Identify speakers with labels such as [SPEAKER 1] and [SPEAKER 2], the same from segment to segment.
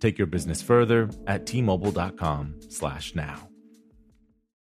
[SPEAKER 1] Take your business further at t-mobile.com/now.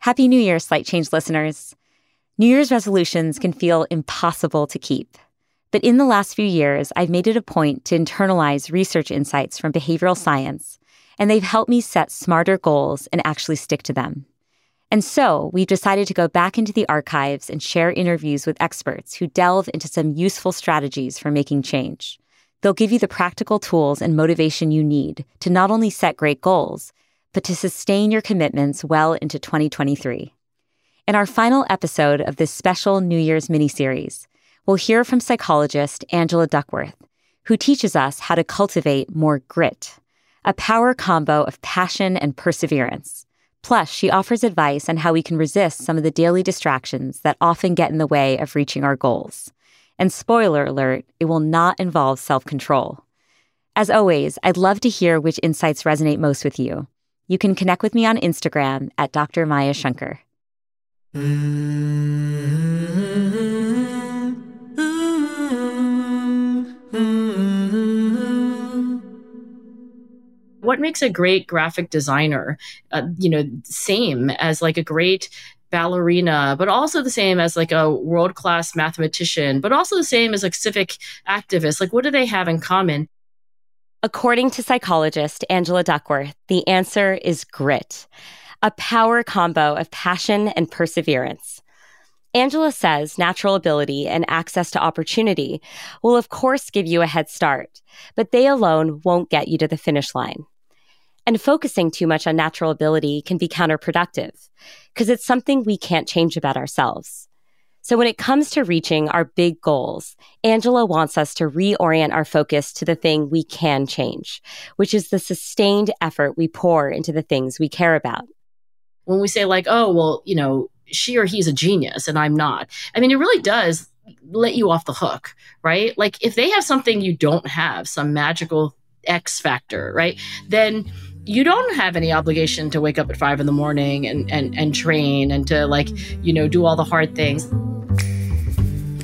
[SPEAKER 2] Happy New Year, Slight Change listeners. New Year's resolutions can feel impossible to keep. But in the last few years, I've made it a point to internalize research insights from behavioral science, and they've helped me set smarter goals and actually stick to them. And so we've decided to go back into the archives and share interviews with experts who delve into some useful strategies for making change. They'll give you the practical tools and motivation you need to not only set great goals, but to sustain your commitments well into 2023. In our final episode of this special New Year's mini-series, we'll hear from psychologist Angela Duckworth, who teaches us how to cultivate more grit, a power combo of passion and perseverance. Plus, she offers advice on how we can resist some of the daily distractions that often get in the way of reaching our goals. And spoiler alert, it will not involve self control. As always, I'd love to hear which insights resonate most with you. You can connect with me on Instagram at Dr. Maya Shankar.
[SPEAKER 3] What makes a great graphic designer, uh, you know, same as like a great ballerina, but also the same as like a world class mathematician, but also the same as like civic activist? Like, what do they have in common?
[SPEAKER 2] According to psychologist Angela Duckworth, the answer is grit, a power combo of passion and perseverance. Angela says natural ability and access to opportunity will, of course, give you a head start, but they alone won't get you to the finish line. And focusing too much on natural ability can be counterproductive because it's something we can't change about ourselves. So when it comes to reaching our big goals, Angela wants us to reorient our focus to the thing we can change, which is the sustained effort we pour into the things we care about.
[SPEAKER 3] When we say like, oh, well, you know, she or he's a genius and I'm not. I mean, it really does let you off the hook, right? Like if they have something you don't have, some magical X factor, right? Then you don't have any obligation to wake up at five in the morning and, and, and train and to like, you know, do all the hard things.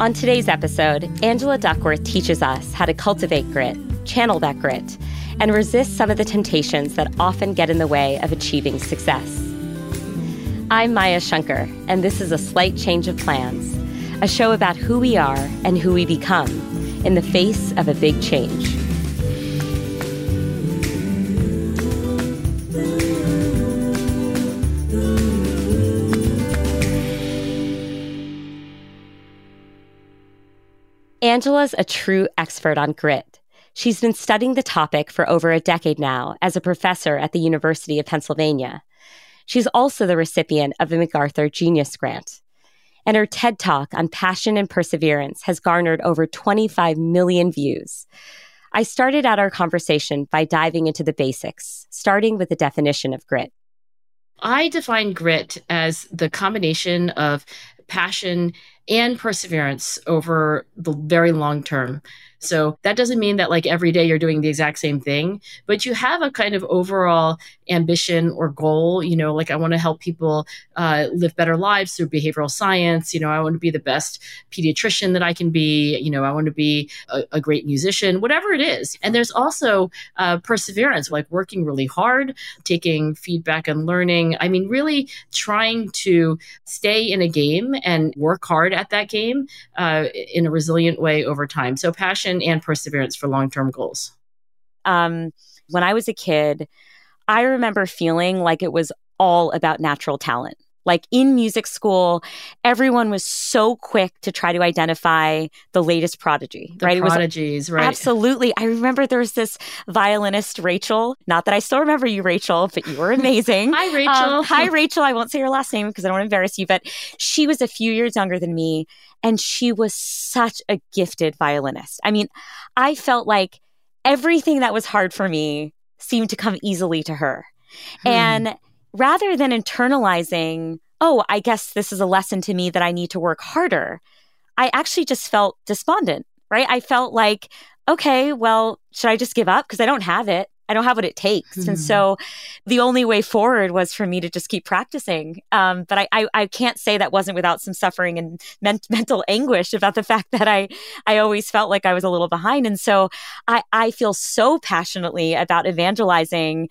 [SPEAKER 2] On today's episode, Angela Duckworth teaches us how to cultivate grit, channel that grit, and resist some of the temptations that often get in the way of achieving success. I'm Maya Shankar, and this is A Slight Change of Plans, a show about who we are and who we become in the face of a big change. Angela's a true expert on grit. She's been studying the topic for over a decade now as a professor at the University of Pennsylvania. She's also the recipient of the MacArthur Genius Grant. And her TED Talk on passion and perseverance has garnered over 25 million views. I started out our conversation by diving into the basics, starting with the definition of grit.
[SPEAKER 3] I define grit as the combination of passion and perseverance over the very long term. So that doesn't mean that like every day you're doing the exact same thing, but you have a kind of overall ambition or goal. You know, like I want to help people uh, live better lives through behavioral science. You know, I want to be the best pediatrician that I can be. You know, I want to be a, a great musician, whatever it is. And there's also uh, perseverance, like working really hard, taking feedback and learning. I mean, really trying to stay in a game and work hard at that game uh, in a resilient way over time. So passion and perseverance for long term goals.
[SPEAKER 2] Um, when I was a kid, I remember feeling like it was all about natural talent. Like in music school, everyone was so quick to try to identify the latest prodigy,
[SPEAKER 3] the
[SPEAKER 2] right?
[SPEAKER 3] Prodigies, right?
[SPEAKER 2] Absolutely. I remember there was this violinist, Rachel. Not that I still remember you, Rachel, but you were amazing.
[SPEAKER 3] hi, Rachel. Um,
[SPEAKER 2] hi, Rachel. I won't say your last name because I don't want to embarrass you, but she was a few years younger than me, and she was such a gifted violinist. I mean, I felt like everything that was hard for me seemed to come easily to her. Hmm. And rather than internalizing, oh, I guess this is a lesson to me that I need to work harder, I actually just felt despondent, right? I felt like, okay, well, should I just give up? Because I don't have it. I don't have what it takes. Mm-hmm. And hmm. so the only way forward was for me to just keep practicing. Um, but I, I, I, can't say that wasn't without some suffering and men- mental anguish about the fact that I, I always felt like I was a little behind. And so I, I feel so passionately about evangelizing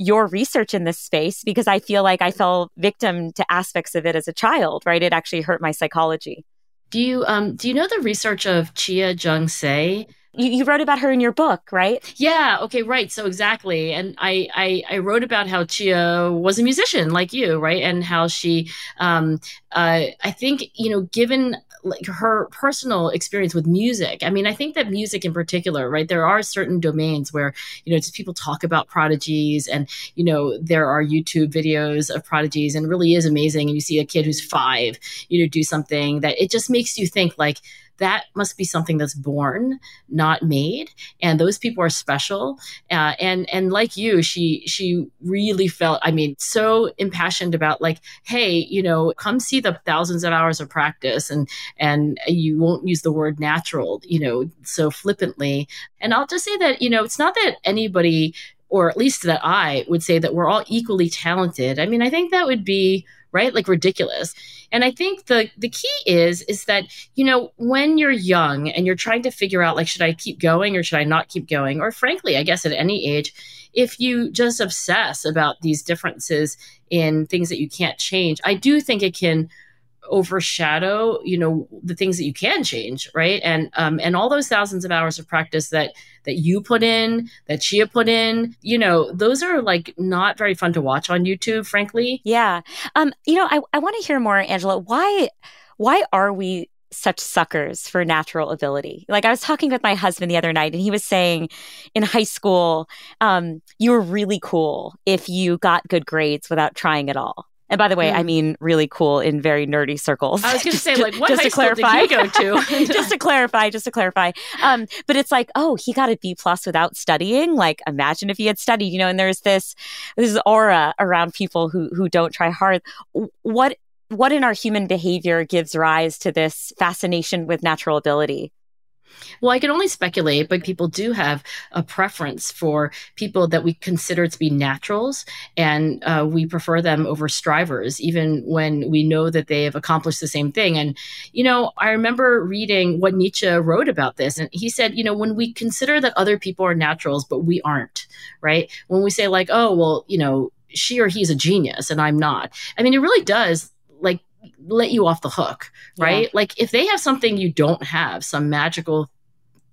[SPEAKER 2] your research in this space because I feel like I fell victim to aspects of it as a child, right? It actually hurt my psychology.
[SPEAKER 3] Do you um do you know the research of Chia Jung Tsay?
[SPEAKER 2] You, you wrote about her in your book, right?
[SPEAKER 3] Yeah. Okay. Right. So exactly, and I, I I wrote about how Chia was a musician like you, right, and how she, um, uh, I think you know, given like her personal experience with music. I mean, I think that music in particular, right? There are certain domains where, you know, just people talk about prodigies and, you know, there are YouTube videos of prodigies and really is amazing. And you see a kid who's five, you know, do something that it just makes you think like, that must be something that's born, not made. And those people are special. Uh, and and like you, she she really felt, I mean, so impassioned about like, hey, you know, come see the thousands of hours of practice, and and you won't use the word natural, you know, so flippantly. And I'll just say that you know, it's not that anybody or at least that I would say that we're all equally talented. I mean, I think that would be right? Like ridiculous. And i think the the key is is that you know when you're young and you're trying to figure out like should i keep going or should i not keep going? Or frankly i guess at any age if you just obsess about these differences in things that you can't change i do think it can overshadow you know the things that you can change right and um and all those thousands of hours of practice that that you put in that chia put in you know those are like not very fun to watch on youtube frankly
[SPEAKER 2] yeah um you know i, I want to hear more angela why why are we such suckers for natural ability. Like I was talking with my husband the other night and he was saying in high school, um, you were really cool if you got good grades without trying at all. And by the way, mm. I mean really cool in very nerdy circles.
[SPEAKER 3] I was going to say, like, what just high to clarify, go
[SPEAKER 2] to? just to clarify, just to clarify. Um, but it's like, oh, he got a B plus without studying. Like, imagine if he had studied, you know. And there's this this aura around people who who don't try hard. What what in our human behavior gives rise to this fascination with natural ability?
[SPEAKER 3] Well, I can only speculate, but people do have a preference for people that we consider to be naturals, and uh, we prefer them over strivers, even when we know that they have accomplished the same thing. And, you know, I remember reading what Nietzsche wrote about this, and he said, you know, when we consider that other people are naturals, but we aren't, right? When we say, like, oh, well, you know, she or he's a genius and I'm not, I mean, it really does like let you off the hook, right? Yeah. Like if they have something you don't have, some magical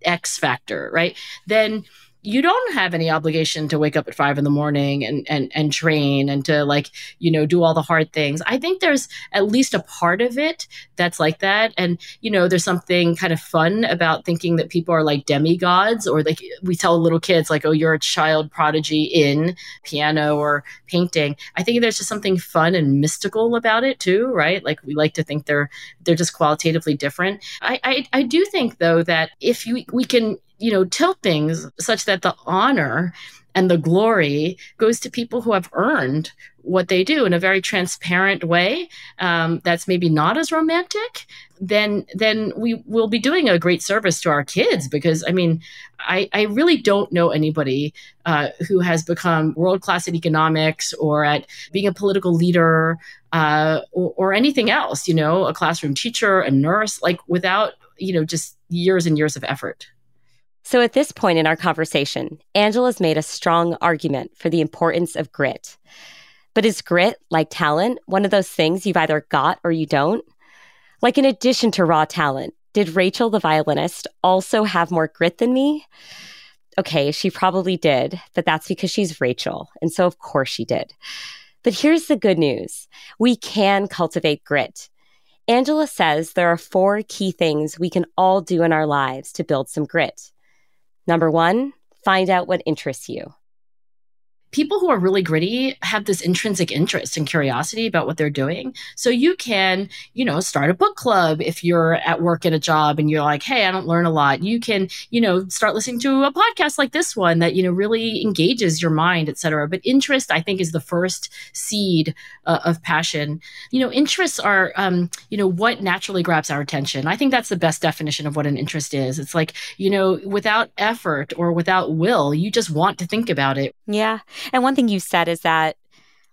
[SPEAKER 3] X factor, right? Then you don't have any obligation to wake up at five in the morning and and and train and to like you know do all the hard things. I think there's at least a part of it that's like that. And you know there's something kind of fun about thinking that people are like demigods or like we tell little kids like oh you're a child prodigy in piano or painting. I think there's just something fun and mystical about it too right? Like we like to think they're they're just qualitatively different. I i, I do think though that if you we can you know, tilt things such that the honor and the glory goes to people who have earned what they do in a very transparent way um, that's maybe not as romantic then then we will be doing a great service to our kids because i mean i, I really don't know anybody uh, who has become world class at economics or at being a political leader uh, or, or anything else you know a classroom teacher a nurse like without you know just years and years of effort
[SPEAKER 2] so at this point in our conversation, Angela's made a strong argument for the importance of grit. But is grit, like talent, one of those things you've either got or you don't? Like, in addition to raw talent, did Rachel, the violinist, also have more grit than me? Okay, she probably did, but that's because she's Rachel. And so, of course, she did. But here's the good news we can cultivate grit. Angela says there are four key things we can all do in our lives to build some grit. Number one, find out what interests you
[SPEAKER 3] people who are really gritty have this intrinsic interest and curiosity about what they're doing. So you can, you know, start a book club if you're at work at a job and you're like, hey, I don't learn a lot. You can, you know, start listening to a podcast like this one that, you know, really engages your mind, et cetera. But interest, I think, is the first seed uh, of passion. You know, interests are, um, you know, what naturally grabs our attention. I think that's the best definition of what an interest is. It's like, you know, without effort or without will, you just want to think about it.
[SPEAKER 2] Yeah. And one thing you said is that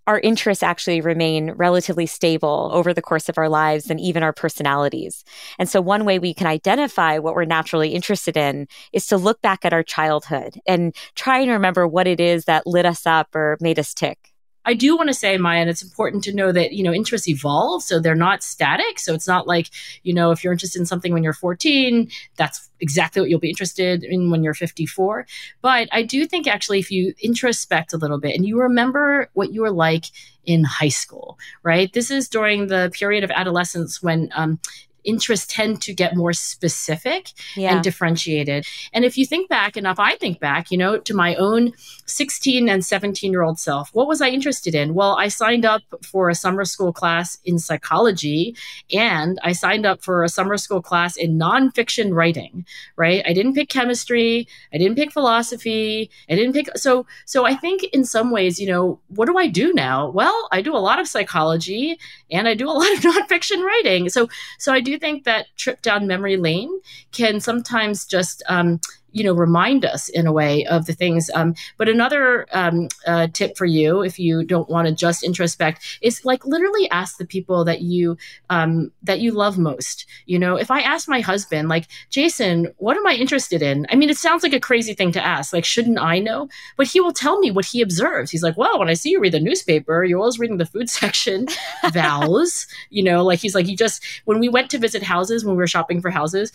[SPEAKER 2] our interests actually remain relatively stable over the course of our lives and even our personalities. And so, one way we can identify what we're naturally interested in is to look back at our childhood and try and remember what it is that lit us up or made us tick.
[SPEAKER 3] I do want to say, Maya, and it's important to know that, you know, interests evolve. So they're not static. So it's not like, you know, if you're interested in something when you're 14, that's exactly what you'll be interested in when you're 54. But I do think actually, if you introspect a little bit and you remember what you were like in high school, right? This is during the period of adolescence when um, interests tend to get more specific yeah. and differentiated. And if you think back, and if I think back, you know, to my own 16 and 17 year old self, what was I interested in? Well, I signed up for a summer school class in psychology and I signed up for a summer school class in nonfiction writing, right? I didn't pick chemistry, I didn't pick philosophy, I didn't pick so so I think in some ways, you know, what do I do now? Well, I do a lot of psychology and I do a lot of nonfiction writing. So so I do think that trip down memory lane can sometimes just um, you know remind us in a way of the things. Um, but another um, uh, tip for you if you don't want to just introspect is like literally ask the people that you um, that you love most. You know if i ask my husband like jason what am i interested in? I mean it sounds like a crazy thing to ask like shouldn't i know? But he will tell me what he observes. He's like well when i see you read the newspaper you're always reading the food section. Vows you know like he's like he just when we went to visit houses when we were shopping for houses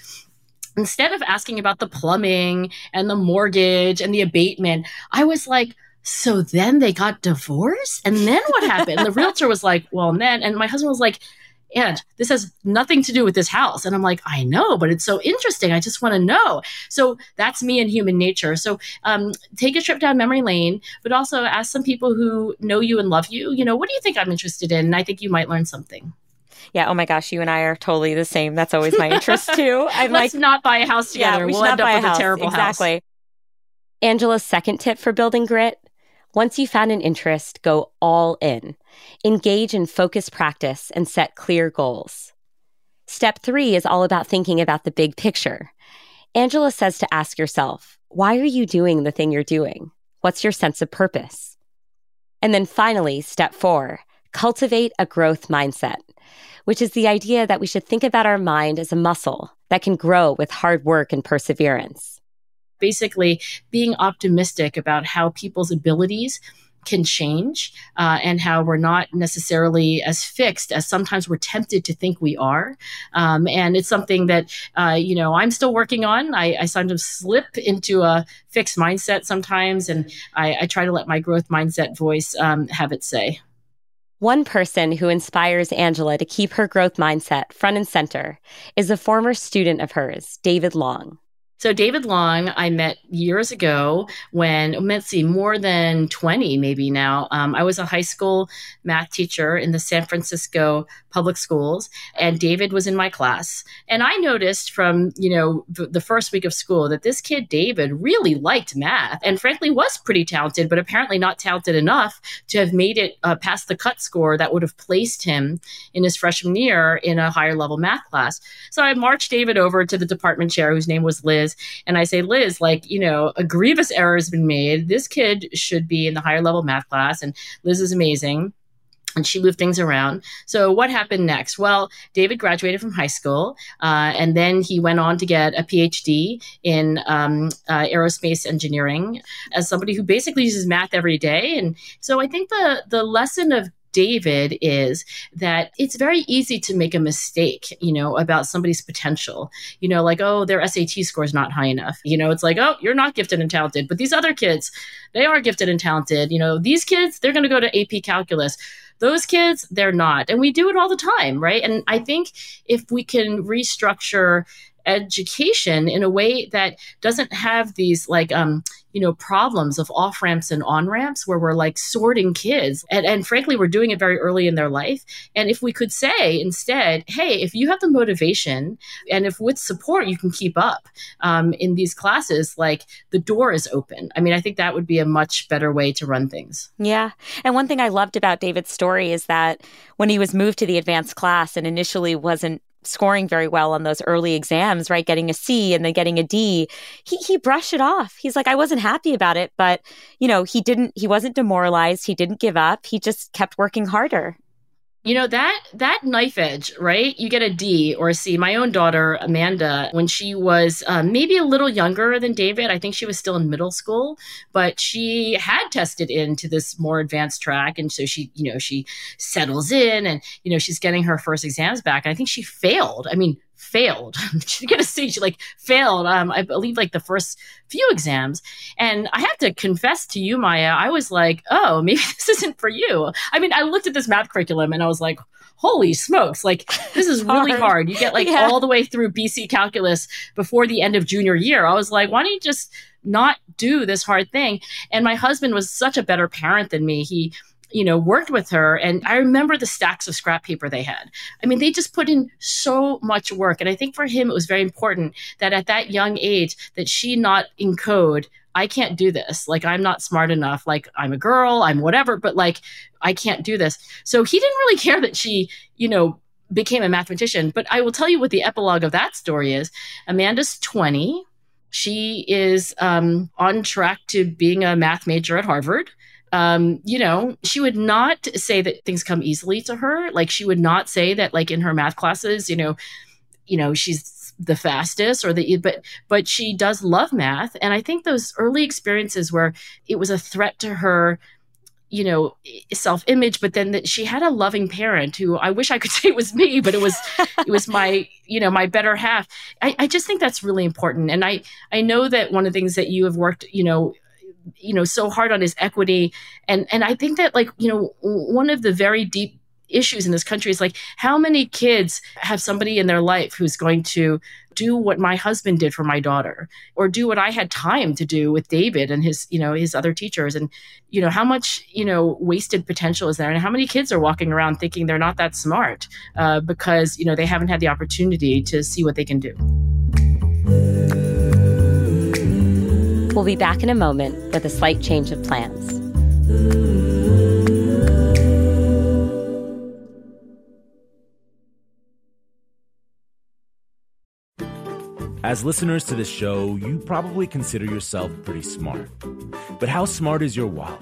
[SPEAKER 3] instead of asking about the plumbing and the mortgage and the abatement, I was like, so then they got divorced? And then what happened? the realtor was like, well, and then, and my husband was like, and this has nothing to do with this house. And I'm like, I know, but it's so interesting. I just want to know. So that's me and human nature. So um, take a trip down memory lane, but also ask some people who know you and love you, you know, what do you think I'm interested in? And I think you might learn something.
[SPEAKER 2] Yeah. Oh my gosh, you and I are totally the same. That's always my interest too.
[SPEAKER 3] I'm Let's like, not buy a house together.
[SPEAKER 2] Yeah, we
[SPEAKER 3] will end up with a, a terrible
[SPEAKER 2] exactly.
[SPEAKER 3] house. Exactly.
[SPEAKER 2] Angela's second tip for building grit once you found an interest, go all in. Engage in focused practice and set clear goals. Step three is all about thinking about the big picture. Angela says to ask yourself, why are you doing the thing you're doing? What's your sense of purpose? And then finally, step four, cultivate a growth mindset which is the idea that we should think about our mind as a muscle that can grow with hard work and perseverance.
[SPEAKER 3] Basically, being optimistic about how people's abilities can change uh, and how we're not necessarily as fixed as sometimes we're tempted to think we are. Um, and it's something that, uh, you know, I'm still working on. I, I sometimes slip into a fixed mindset sometimes, and I, I try to let my growth mindset voice um, have its say.
[SPEAKER 2] One person who inspires Angela to keep her growth mindset front and center is a former student of hers, David Long.
[SPEAKER 3] So David Long, I met years ago when let's see, more than twenty maybe now. Um, I was a high school math teacher in the San Francisco public schools, and David was in my class. And I noticed from you know th- the first week of school that this kid David really liked math, and frankly was pretty talented, but apparently not talented enough to have made it uh, past the cut score that would have placed him in his freshman year in a higher level math class. So I marched David over to the department chair, whose name was Liz and I say, Liz, like, you know, a grievous error has been made. This kid should be in the higher level math class. And Liz is amazing and she moved things around. So, what happened next? Well, David graduated from high school, uh, and then he went on to get a PhD in um, uh, aerospace engineering as somebody who basically uses math every day. And so, I think the the lesson of David is that it's very easy to make a mistake, you know, about somebody's potential. You know, like, oh, their SAT score is not high enough. You know, it's like, oh, you're not gifted and talented. But these other kids, they are gifted and talented. You know, these kids, they're going to go to AP calculus. Those kids, they're not. And we do it all the time, right? And I think if we can restructure education in a way that doesn't have these like um you know problems of off ramps and on ramps where we're like sorting kids. And, and frankly we're doing it very early in their life. And if we could say instead hey if you have the motivation and if with support you can keep up um, in these classes like the door is open. I mean i think that would be a much better way to run things.
[SPEAKER 2] Yeah. And one thing i loved about david's story is that when he was moved to the advanced class and initially wasn't scoring very well on those early exams, right? Getting a C and then getting a D. He he brushed it off. He's like, I wasn't happy about it, but you know, he didn't he wasn't demoralized. He didn't give up. He just kept working harder
[SPEAKER 3] you know that that knife edge right? You get a d or a c. My own daughter amanda when she was uh, maybe a little younger than david i think she was still in middle school but she had tested into this more advanced track. And so she you know she settles in and you know she's getting her first exams back. And i think she failed. I mean failed. She's gonna C. She like failed. Um, I believe like the first few exams. And I have to confess to you, Maya, I was like, oh, maybe this isn't for you. I mean, I looked at this math curriculum and I was like, holy smokes, like this is really hard. hard. You get like yeah. all the way through BC calculus before the end of junior year. I was like, why don't you just not do this hard thing? And my husband was such a better parent than me. He you know, worked with her. And I remember the stacks of scrap paper they had. I mean, they just put in so much work. And I think for him, it was very important that at that young age, that she not encode, I can't do this. Like, I'm not smart enough. Like, I'm a girl, I'm whatever, but like, I can't do this. So he didn't really care that she, you know, became a mathematician. But I will tell you what the epilogue of that story is. Amanda's 20. She is um, on track to being a math major at Harvard um, you know, she would not say that things come easily to her. Like she would not say that like in her math classes, you know, you know, she's the fastest or the but but she does love math. And I think those early experiences where it was a threat to her you know self-image but then that she had a loving parent who i wish i could say was me but it was it was my you know my better half I, I just think that's really important and i i know that one of the things that you have worked you know you know so hard on his equity. And and i think that like you know one of the very deep issues in this country is like how many kids have somebody in their life who's going to do what my husband did for my daughter or do what i had time to do with david and his you know his other teachers? And you know how much you know wasted potential is there? And how many kids are walking around thinking they're not that smart uh, because you know they haven't had the opportunity to see what they can do
[SPEAKER 2] We'll be back in a moment with a slight change of plans.
[SPEAKER 1] As listeners to this show, you probably consider yourself pretty smart. But how smart is your wallet?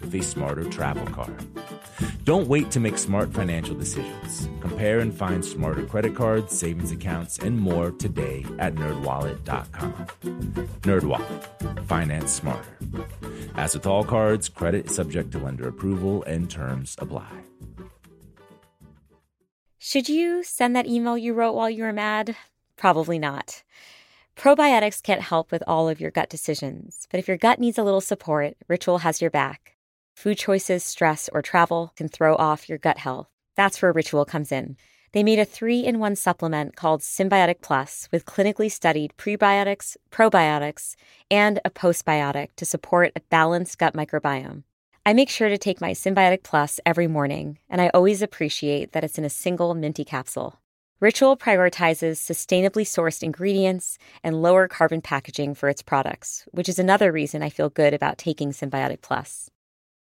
[SPEAKER 1] with a smarter travel card. Don't wait to make smart financial decisions. Compare and find smarter credit cards, savings accounts, and more today at nerdwallet.com. Nerdwallet, finance smarter. As with all cards, credit is subject to lender approval and terms apply.
[SPEAKER 2] Should you send that email you wrote while you were mad? Probably not. Probiotics can't help with all of your gut decisions, but if your gut needs a little support, Ritual has your back. Food choices, stress, or travel can throw off your gut health. That's where Ritual comes in. They made a three in one supplement called Synbiotic Plus with clinically studied prebiotics, probiotics, and a postbiotic to support a balanced gut microbiome. I make sure to take my Synbiotic Plus every morning, and I always appreciate that it's in a single minty capsule. Ritual prioritizes sustainably sourced ingredients and lower carbon packaging for its products, which is another reason I feel good about taking Synbiotic Plus.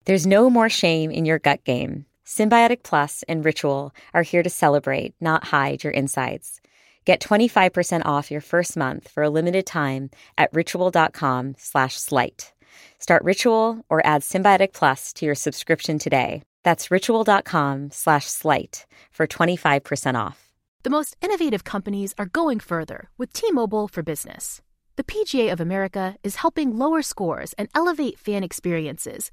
[SPEAKER 2] There's no more shame in your gut game. Synbiotic Plus and Ritual are here to celebrate, not hide your insides. Get 25% off your first month for a limited time at ritual.com slash slight. Start Ritual or add Synbiotic Plus to your subscription today. That's ritual.com slash slight for 25% off.
[SPEAKER 4] The most innovative companies are going further with T-Mobile for Business. The PGA of America is helping lower scores and elevate fan experiences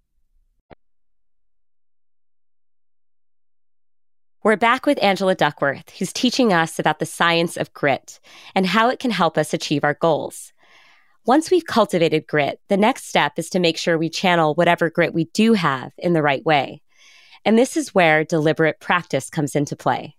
[SPEAKER 2] We're back with Angela Duckworth, who's teaching us about the science of grit and how it can help us achieve our goals. Once we've cultivated grit, the next step is to make sure we channel whatever grit we do have in the right way. And this is where deliberate practice comes into play.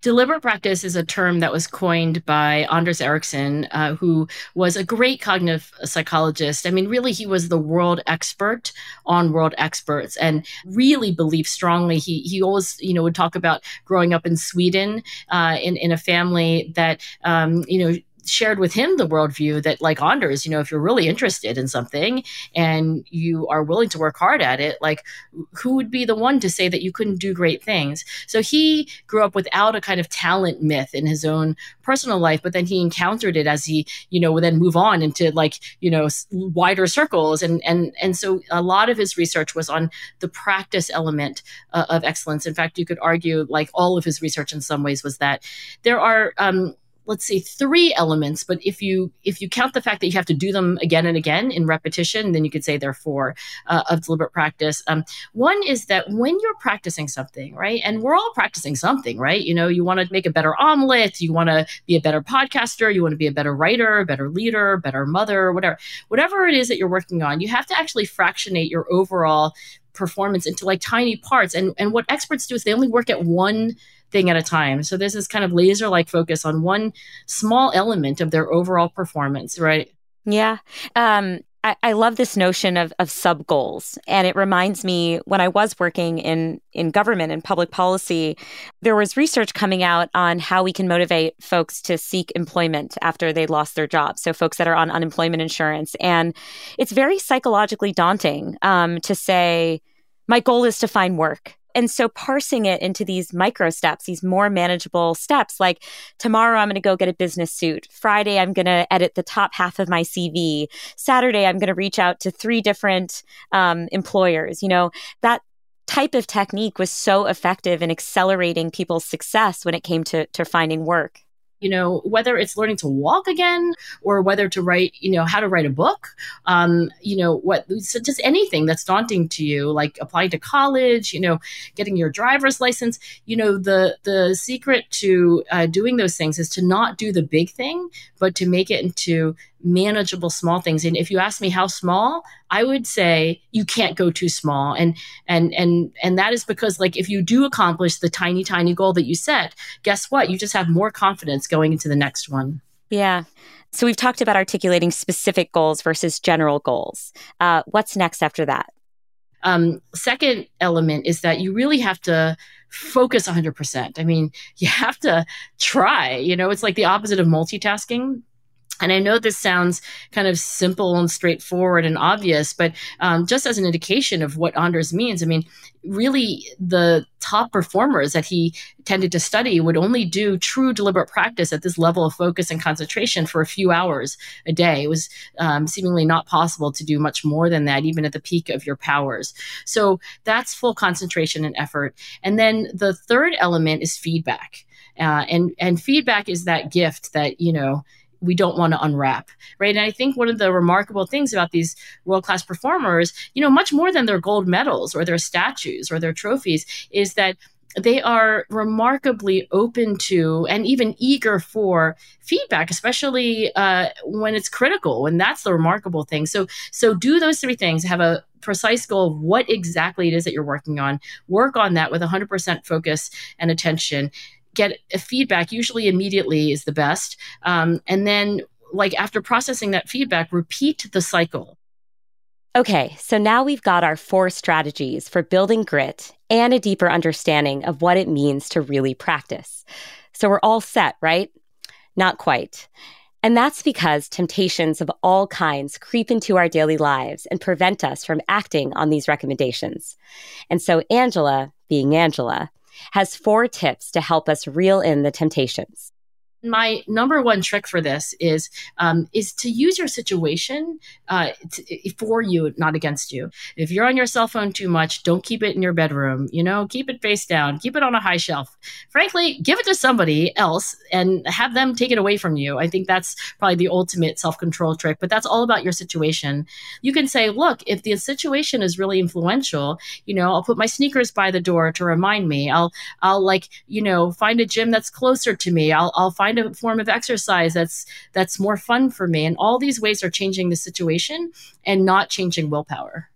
[SPEAKER 3] Deliberate practice is a term that was coined by Anders Ericsson, uh, who was a great cognitive psychologist. I mean, really, he was the world expert on world experts and really believed strongly. He, he always, you know, would talk about growing up in Sweden uh, in, in a family that, um, you know, shared with him the worldview that, like Anders, you know, if you're really interested in something and you are willing to work hard at it, like who would be the one to say that you couldn't do great things? So he grew up without a kind of talent myth in his own personal life, but then he encountered it as he, you know, would then move on into like, you know, wider circles. And, and, and so a lot of his research was on the practice element uh, of excellence. In fact, you could argue like all of his research in some ways was that there are, um, let's say three elements but if you if you count the fact that you have to do them again and again in repetition then you could say there are four uh, of deliberate practice. Um, one is that when you're practicing something right and we're all practicing something right? You know you want to make a better omelet you want to be a better podcaster you want to be a better writer better leader better mother whatever whatever it is that you're working on you have to actually fractionate your overall performance into like tiny parts. And and what experts do is they only work at one thing at a time. So this is kind of laser like focus on one small element of their overall performance, right?
[SPEAKER 2] Yeah. Um, I, I love this notion of, of sub goals. And it reminds me when I was working in, in government and public policy, there was research coming out on how we can motivate folks to seek employment after they lost their job. So, folks that are on unemployment insurance. And it's very psychologically daunting um, to say, my goal is to find work. And so parsing it into these micro steps, these more manageable steps, like tomorrow I'm going to go get a business suit. Friday, I'm going to edit the top half of my CV. Saturday, I'm going to reach out to three different um, employers. You know, that type of technique was so effective in accelerating people's success when it came to, to finding work
[SPEAKER 3] you know whether it's learning to walk again or whether to write you know how to write a book um, you know what so just anything that's daunting to you like applying to college you know getting your driver's license you know the the secret to uh, doing those things is to not do the big thing but to make it into manageable small things. And if you ask me how small i would say you can't go too small. And and and and that is because like if you do accomplish the tiny tiny goal that you set guess what? You just have more confidence going into the next one.
[SPEAKER 2] Yeah. So we've talked about articulating specific goals versus general goals. Uh, what's next after that?
[SPEAKER 3] Um, second element is that you really have to focus 100%. I mean, you have to try, you know, it's like the opposite of multitasking and I know this sounds kind of simple and straightforward and obvious, but um, just as an indication of what Anders means, I mean, really the top performers that he tended to study would only do true deliberate practice at this level of focus and concentration for a few hours a day. It was um, seemingly not possible to do much more than that, even at the peak of your powers. So that's full concentration and effort. And then the third element is feedback. Uh, and and feedback is that gift that you know we don't want to unwrap, right? And I think one of the remarkable things about these world class performers, you know, much more than their gold medals or their statues or their trophies, is that they are remarkably open to and even eager for feedback, especially uh, when it's critical. And that's the remarkable thing. So, so do those three things. Have a precise goal of what exactly it is that you're working on. Work on that with 100% focus and attention get a feedback usually immediately is the best. Um, and then like after processing that feedback repeat the cycle.
[SPEAKER 2] Okay so now we've got our four strategies for building grit and a deeper understanding of what it means to really practice. So we're all set right? Not quite. And that's because temptations of all kinds creep into our daily lives and prevent us from acting on these recommendations. And so Angela, being Angela, has four tips to help us reel in the temptations
[SPEAKER 3] my number one trick for this is um, is to use your situation uh, to, for you, not against you. If you're on your cell phone too much, don't keep it in your bedroom. You know, keep it face down, keep it on a high shelf. Frankly, give it to somebody else and have them take it away from you. I think that's probably the ultimate self control trick. But that's all about your situation. You can say, look, if the situation is really influential, you know, I'll put my sneakers by the door to remind me. I'll I'll like you know find a gym that's closer to me. I'll I'll find find a form of exercise that's that's more fun for me. And all these ways are changing the situation and not changing willpower.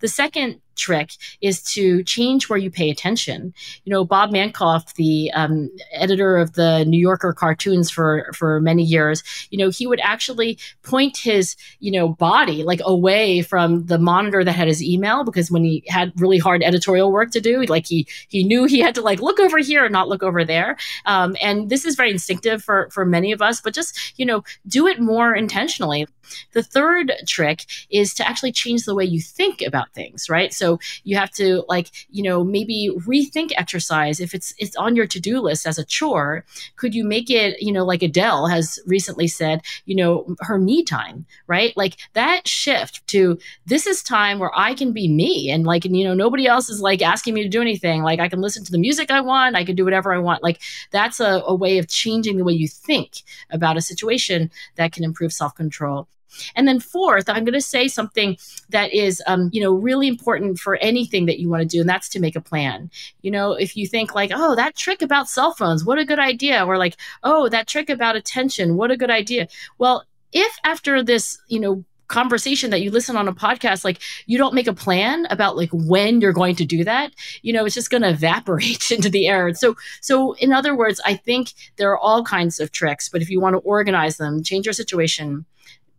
[SPEAKER 3] The second trick is to change where you pay attention. You know, Bob Mankoff, the um, editor of the New Yorker cartoons for for many years, you know, he would actually point his you know body like away from the monitor that had his email because when he had really hard editorial work to do, like he he knew he had to like look over here and not look over there. Um, and this is very instinctive for for many of us, but just you know, do it more intentionally. The third trick is to actually change the way you think about things, right? So so you have to like, you know, maybe rethink exercise. If it's it's on your to-do list as a chore, could you make it, you know, like Adele has recently said, you know, her me time, right? Like that shift to this is time where I can be me and like, you know, nobody else is like asking me to do anything. Like I can listen to the music I want, I can do whatever I want. Like that's a, a way of changing the way you think about a situation that can improve self-control. And then fourth, I'm going to say something that is, um, you know, really important for anything that you want to do, and that's to make a plan. You know, if you think like, oh, that trick about cell phones, what a good idea, or like, oh, that trick about attention, what a good idea. Well, if after this, you know, conversation that you listen on a podcast like you don't make a plan about like when you're going to do that you know it's just going to evaporate into the air so so in other words i think there are all kinds of tricks but if you want to organize them change your situation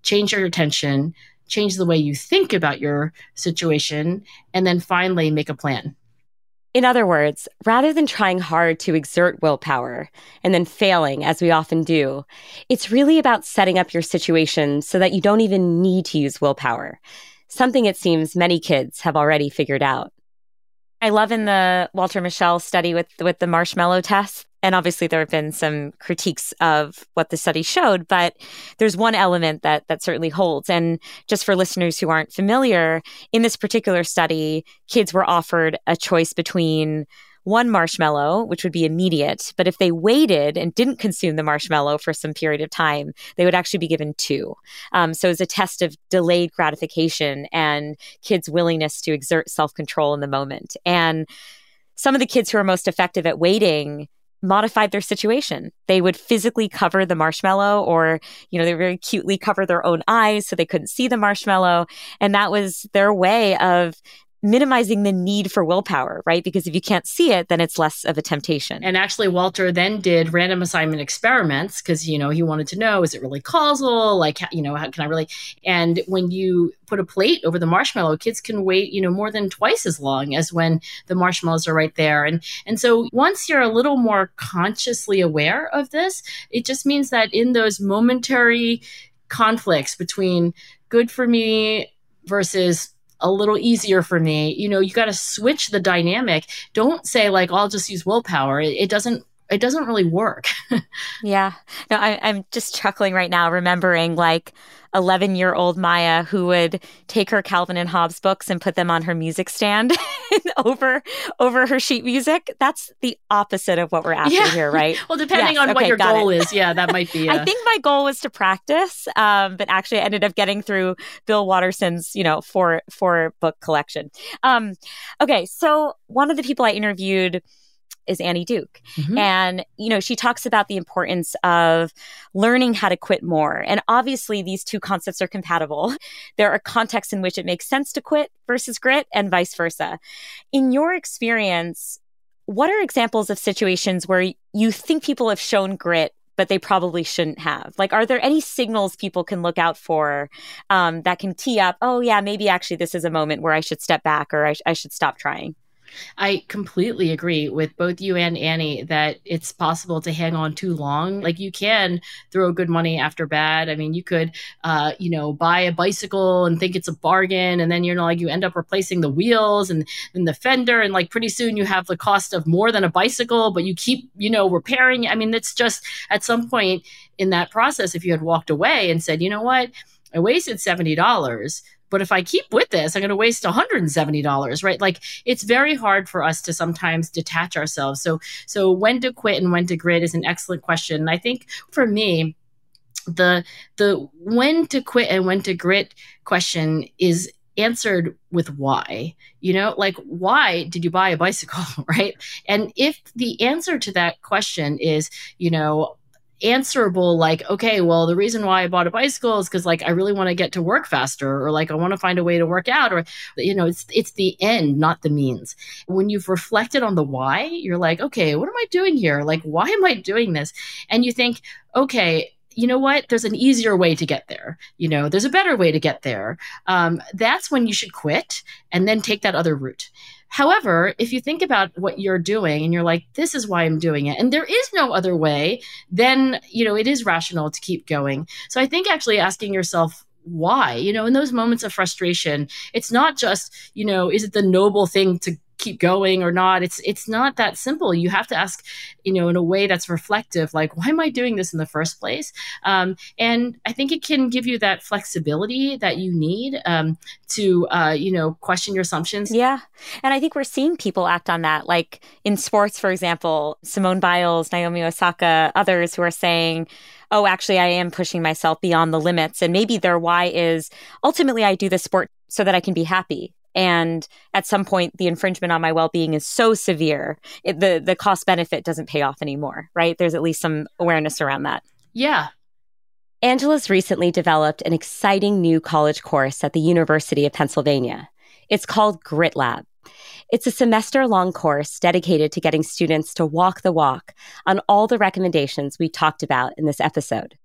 [SPEAKER 3] change your attention, change the way you think about your situation, and then finally make a plan.
[SPEAKER 2] In other words, rather than trying hard to exert willpower and then failing, as we often do, it's really about setting up your situation so that you don't even need to use willpower, something it seems many kids have already figured out. I love in the Walter Mischel study with, with the marshmallow test and obviously there have been some critiques of what the study showed but there's one element that that certainly holds and just for listeners who aren't familiar in this particular study kids were offered a choice between one marshmallow, which would be immediate. But if they waited and didn't consume the marshmallow for some period of time, they would actually be given two. Um, so it's a test of delayed gratification and kids' willingness to exert self control in the moment. And some of the kids who are most effective at waiting modified their situation. They would physically cover the marshmallow or, you know, they very cutely cover their own eyes so they couldn't see the marshmallow. And that was their way of minimizing the need for willpower, right? Because if you can't see it, then it's less of a temptation.
[SPEAKER 3] And actually, Walter then did random assignment experiments because, you know, he wanted to know is it really causal? Like, you know, how can I really? And when you put a plate over the marshmallow, kids can wait, you know, more than twice as long as when the marshmallows are right there. And, and so once you're a little more consciously aware of this, it just means that in those momentary conflicts between good for me versus a little easier for me. You know, you got to switch the dynamic. Don't say like, I'll just use willpower. It, it doesn't it doesn't really work.
[SPEAKER 2] yeah. No, I, I'm just chuckling right now, remembering like 11 year old Maya who would take her Calvin and Hobbes books and put them on her music stand over over her sheet music. That's the opposite of what we're after yeah. here, right?
[SPEAKER 3] well, depending yes. on okay, what your goal it. is, yeah, that might be.
[SPEAKER 2] A... I think my goal was to practice, um, but actually I ended up getting through Bill Watterson's, you know, four four book collection. Um, okay, so one of the people I interviewed is Annie Duke. Mm-hmm. And, you know, she talks about the importance of learning how to quit more. And obviously, these two concepts are compatible. There are contexts in which it makes sense to quit versus grit, and vice versa. In your experience, what are examples of situations where you think people have shown grit but they probably shouldn't have? Like, are there any signals people can look out for um, that can tee up, oh, yeah, maybe actually this is a moment where I should step back or I, sh- I should stop trying?
[SPEAKER 3] I completely agree with both you and Annie that it's possible to hang on too long. Like you can throw good money after bad. I mean, you could, uh, you know, buy a bicycle and think it's a bargain, and then you're like you end up replacing the wheels and then the fender, and like pretty soon you have the cost of more than a bicycle, but you keep, you know, repairing. I mean, it's just at some point in that process, if you had walked away and said, you know what, I wasted seventy dollars but if I keep with this, I'm going to waste $170, right? Like it's very hard for us to sometimes detach ourselves. So, so when to quit and when to grit is an excellent question. And I think for me, the the when to quit and when to grit question is answered with why you know like why did you buy a bicycle right and if the answer to that question is you know answerable like okay well the reason why i bought a bicycle is because like i really want to get to work faster or like i want to find a way to work out or you know it's it's the end not the means. When you've reflected on the why you're like okay what am i doing here? Like why am i doing this? And you think okay you know what? There's an easier way to get there. You know there's a better way to get there. Um, that's when you should quit and then take that other route. However, if you think about what you're doing and you're like, this is why I'm doing it, and there is no other way, then, you know, it is rational to keep going. So I think actually asking yourself, why you know in those moments of frustration it's not just you know is it the noble thing to keep going or not. It's it's not that simple. You have to ask you know in a way that's reflective like why am i doing this in the first place? Um, and i think it can give you that flexibility that you need um, to uh, you know question your assumptions.
[SPEAKER 2] Yeah. And i think we're seeing people act on that. Like in sports for example simone biles naomi osaka others who are saying oh, actually, I am pushing myself beyond the limits. And maybe their why is ultimately I do the sport so that I can be happy and at some point the infringement on my well-being is so severe it, the the cost benefit doesn't pay off anymore right? There's at least some awareness around that.
[SPEAKER 3] Yeah.
[SPEAKER 2] Angela's recently developed an exciting new college course at the university of pennsylvania. It's called grit lab. It's a semester long course dedicated to getting students to walk the walk on all the recommendations we talked about in this episode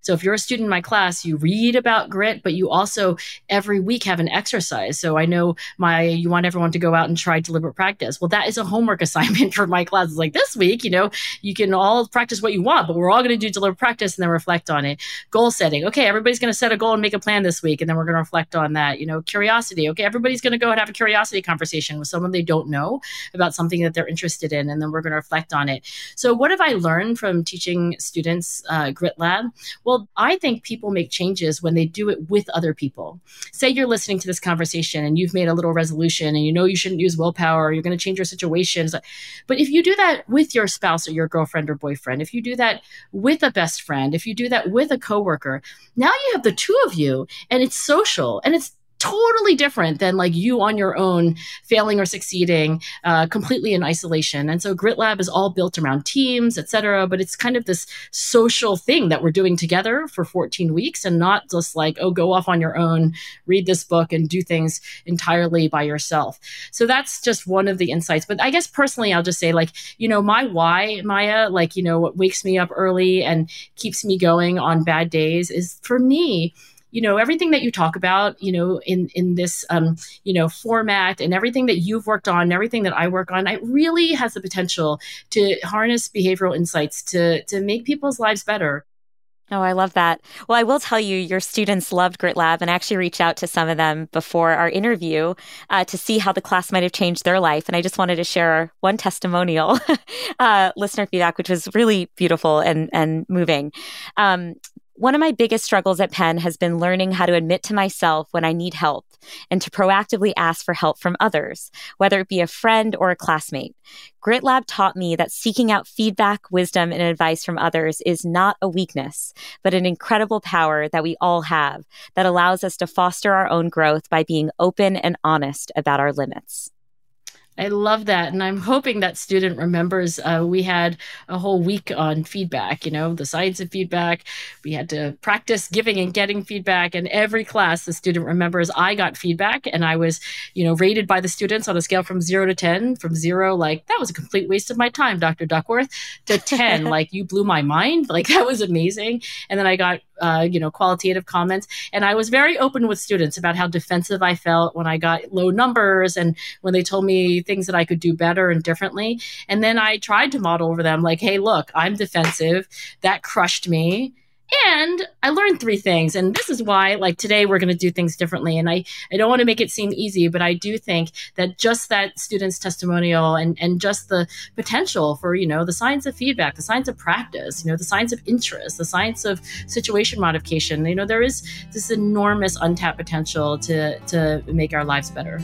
[SPEAKER 3] so if you're a student in my class, you read about grit, but you also every week have an exercise. So I know my you want everyone to go out and try deliberate practice. Well, that is a homework assignment for my classes. Like this week, you know, you can all practice what you want, but we're all going to do deliberate practice and then reflect on it. Goal setting. Okay, everybody's going to set a goal and make a plan this week, and then we're going to reflect on that. You know, curiosity. Okay, everybody's going to go and have a curiosity conversation with someone they don't know about something that they're interested in, and then we're going to reflect on it. So what have I learned from teaching students uh, Grit Lab? Well, I think people make changes when they do it with other people. Say you're listening to this conversation and you've made a little resolution and you know you shouldn't use willpower, you're going to change your situation. But if you do that with your spouse or your girlfriend or boyfriend, if you do that with a best friend, if you do that with a coworker, now you have the two of you and it's social and it's totally different than like you on your own failing or succeeding uh, completely in isolation. And so grit lab is all built around teams etc but it's kind of this social thing that we're doing together for 14 weeks and not just like oh go off on your own read this book and do things entirely by yourself. So that's just one of the insights. But i guess personally i'll just say like you know my why maya like you know what wakes me up early and keeps me going on bad days is for me you know everything that you talk about you know in in this um, you know format and everything that you've worked on and everything that i work on it really has the potential to harness behavioral insights to to make people's lives better
[SPEAKER 2] Oh, I love that. Well, I will tell you, your students loved Grit Lab and actually reached out to some of them before our interview uh, to see how the class might have changed their life. And I just wanted to share one testimonial, uh, listener feedback, which was really beautiful and, and moving. Um, one of my biggest struggles at Penn has been learning how to admit to myself when I need help and to proactively ask for help from others, whether it be a friend or a classmate. Grit Lab taught me that seeking out feedback, wisdom, and advice from others is not a weakness, but an incredible power that we all have that allows us to foster our own growth by being open and honest about our limits.
[SPEAKER 3] I love that. And I'm hoping that student remembers uh, we had a whole week on feedback, you know, the science of feedback. We had to practice giving and getting feedback. And every class, the student remembers I got feedback and I was, you know, rated by the students on a scale from zero to 10, from zero, like, that was a complete waste of my time, Dr. Duckworth, to 10, like, you blew my mind. Like, that was amazing. And then I got uh, you know, qualitative comments. And I was very open with students about how defensive I felt when I got low numbers and when they told me things that I could do better and differently. And then I tried to model over them like, hey, look, I'm defensive. That crushed me and I learned three things. And this is why, like today, we're going to do things differently. And I, I don't want to make it seem easy, but I do think that just that student's testimonial and, and just the potential for, you know, the science of feedback, the science of practice, you know, the science of interest, the science of situation modification, you know, there is this enormous untapped potential to, to make our lives better.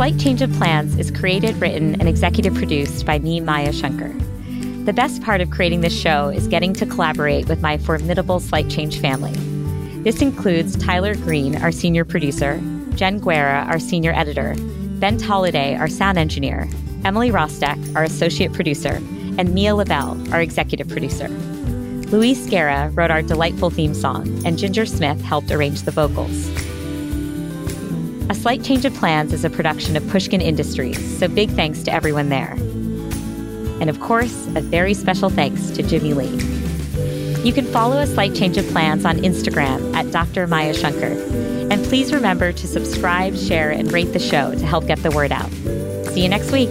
[SPEAKER 2] Slight Change of Plans is created, written, and executive produced by me, Maya Shankar. The best part of creating this show is getting to collaborate with my formidable Slight Change family. This includes Tyler Green, our senior producer, Jen Guerra, our senior editor, Ben Tolliday, our sound engineer, Emily Rostek, our associate producer, and Mia Labelle, our executive producer. Luis Guerra wrote our delightful theme song, and Ginger Smith helped arrange the vocals. A Slight Change of Plans is a production of Pushkin Industries, so big thanks to everyone there. And of course, a very special thanks to Jimmy Lee. You can follow A Slight Change of Plans on Instagram at Dr. Maya Shankar. And please remember to subscribe, share, and rate the show to help get the word out. See you next week.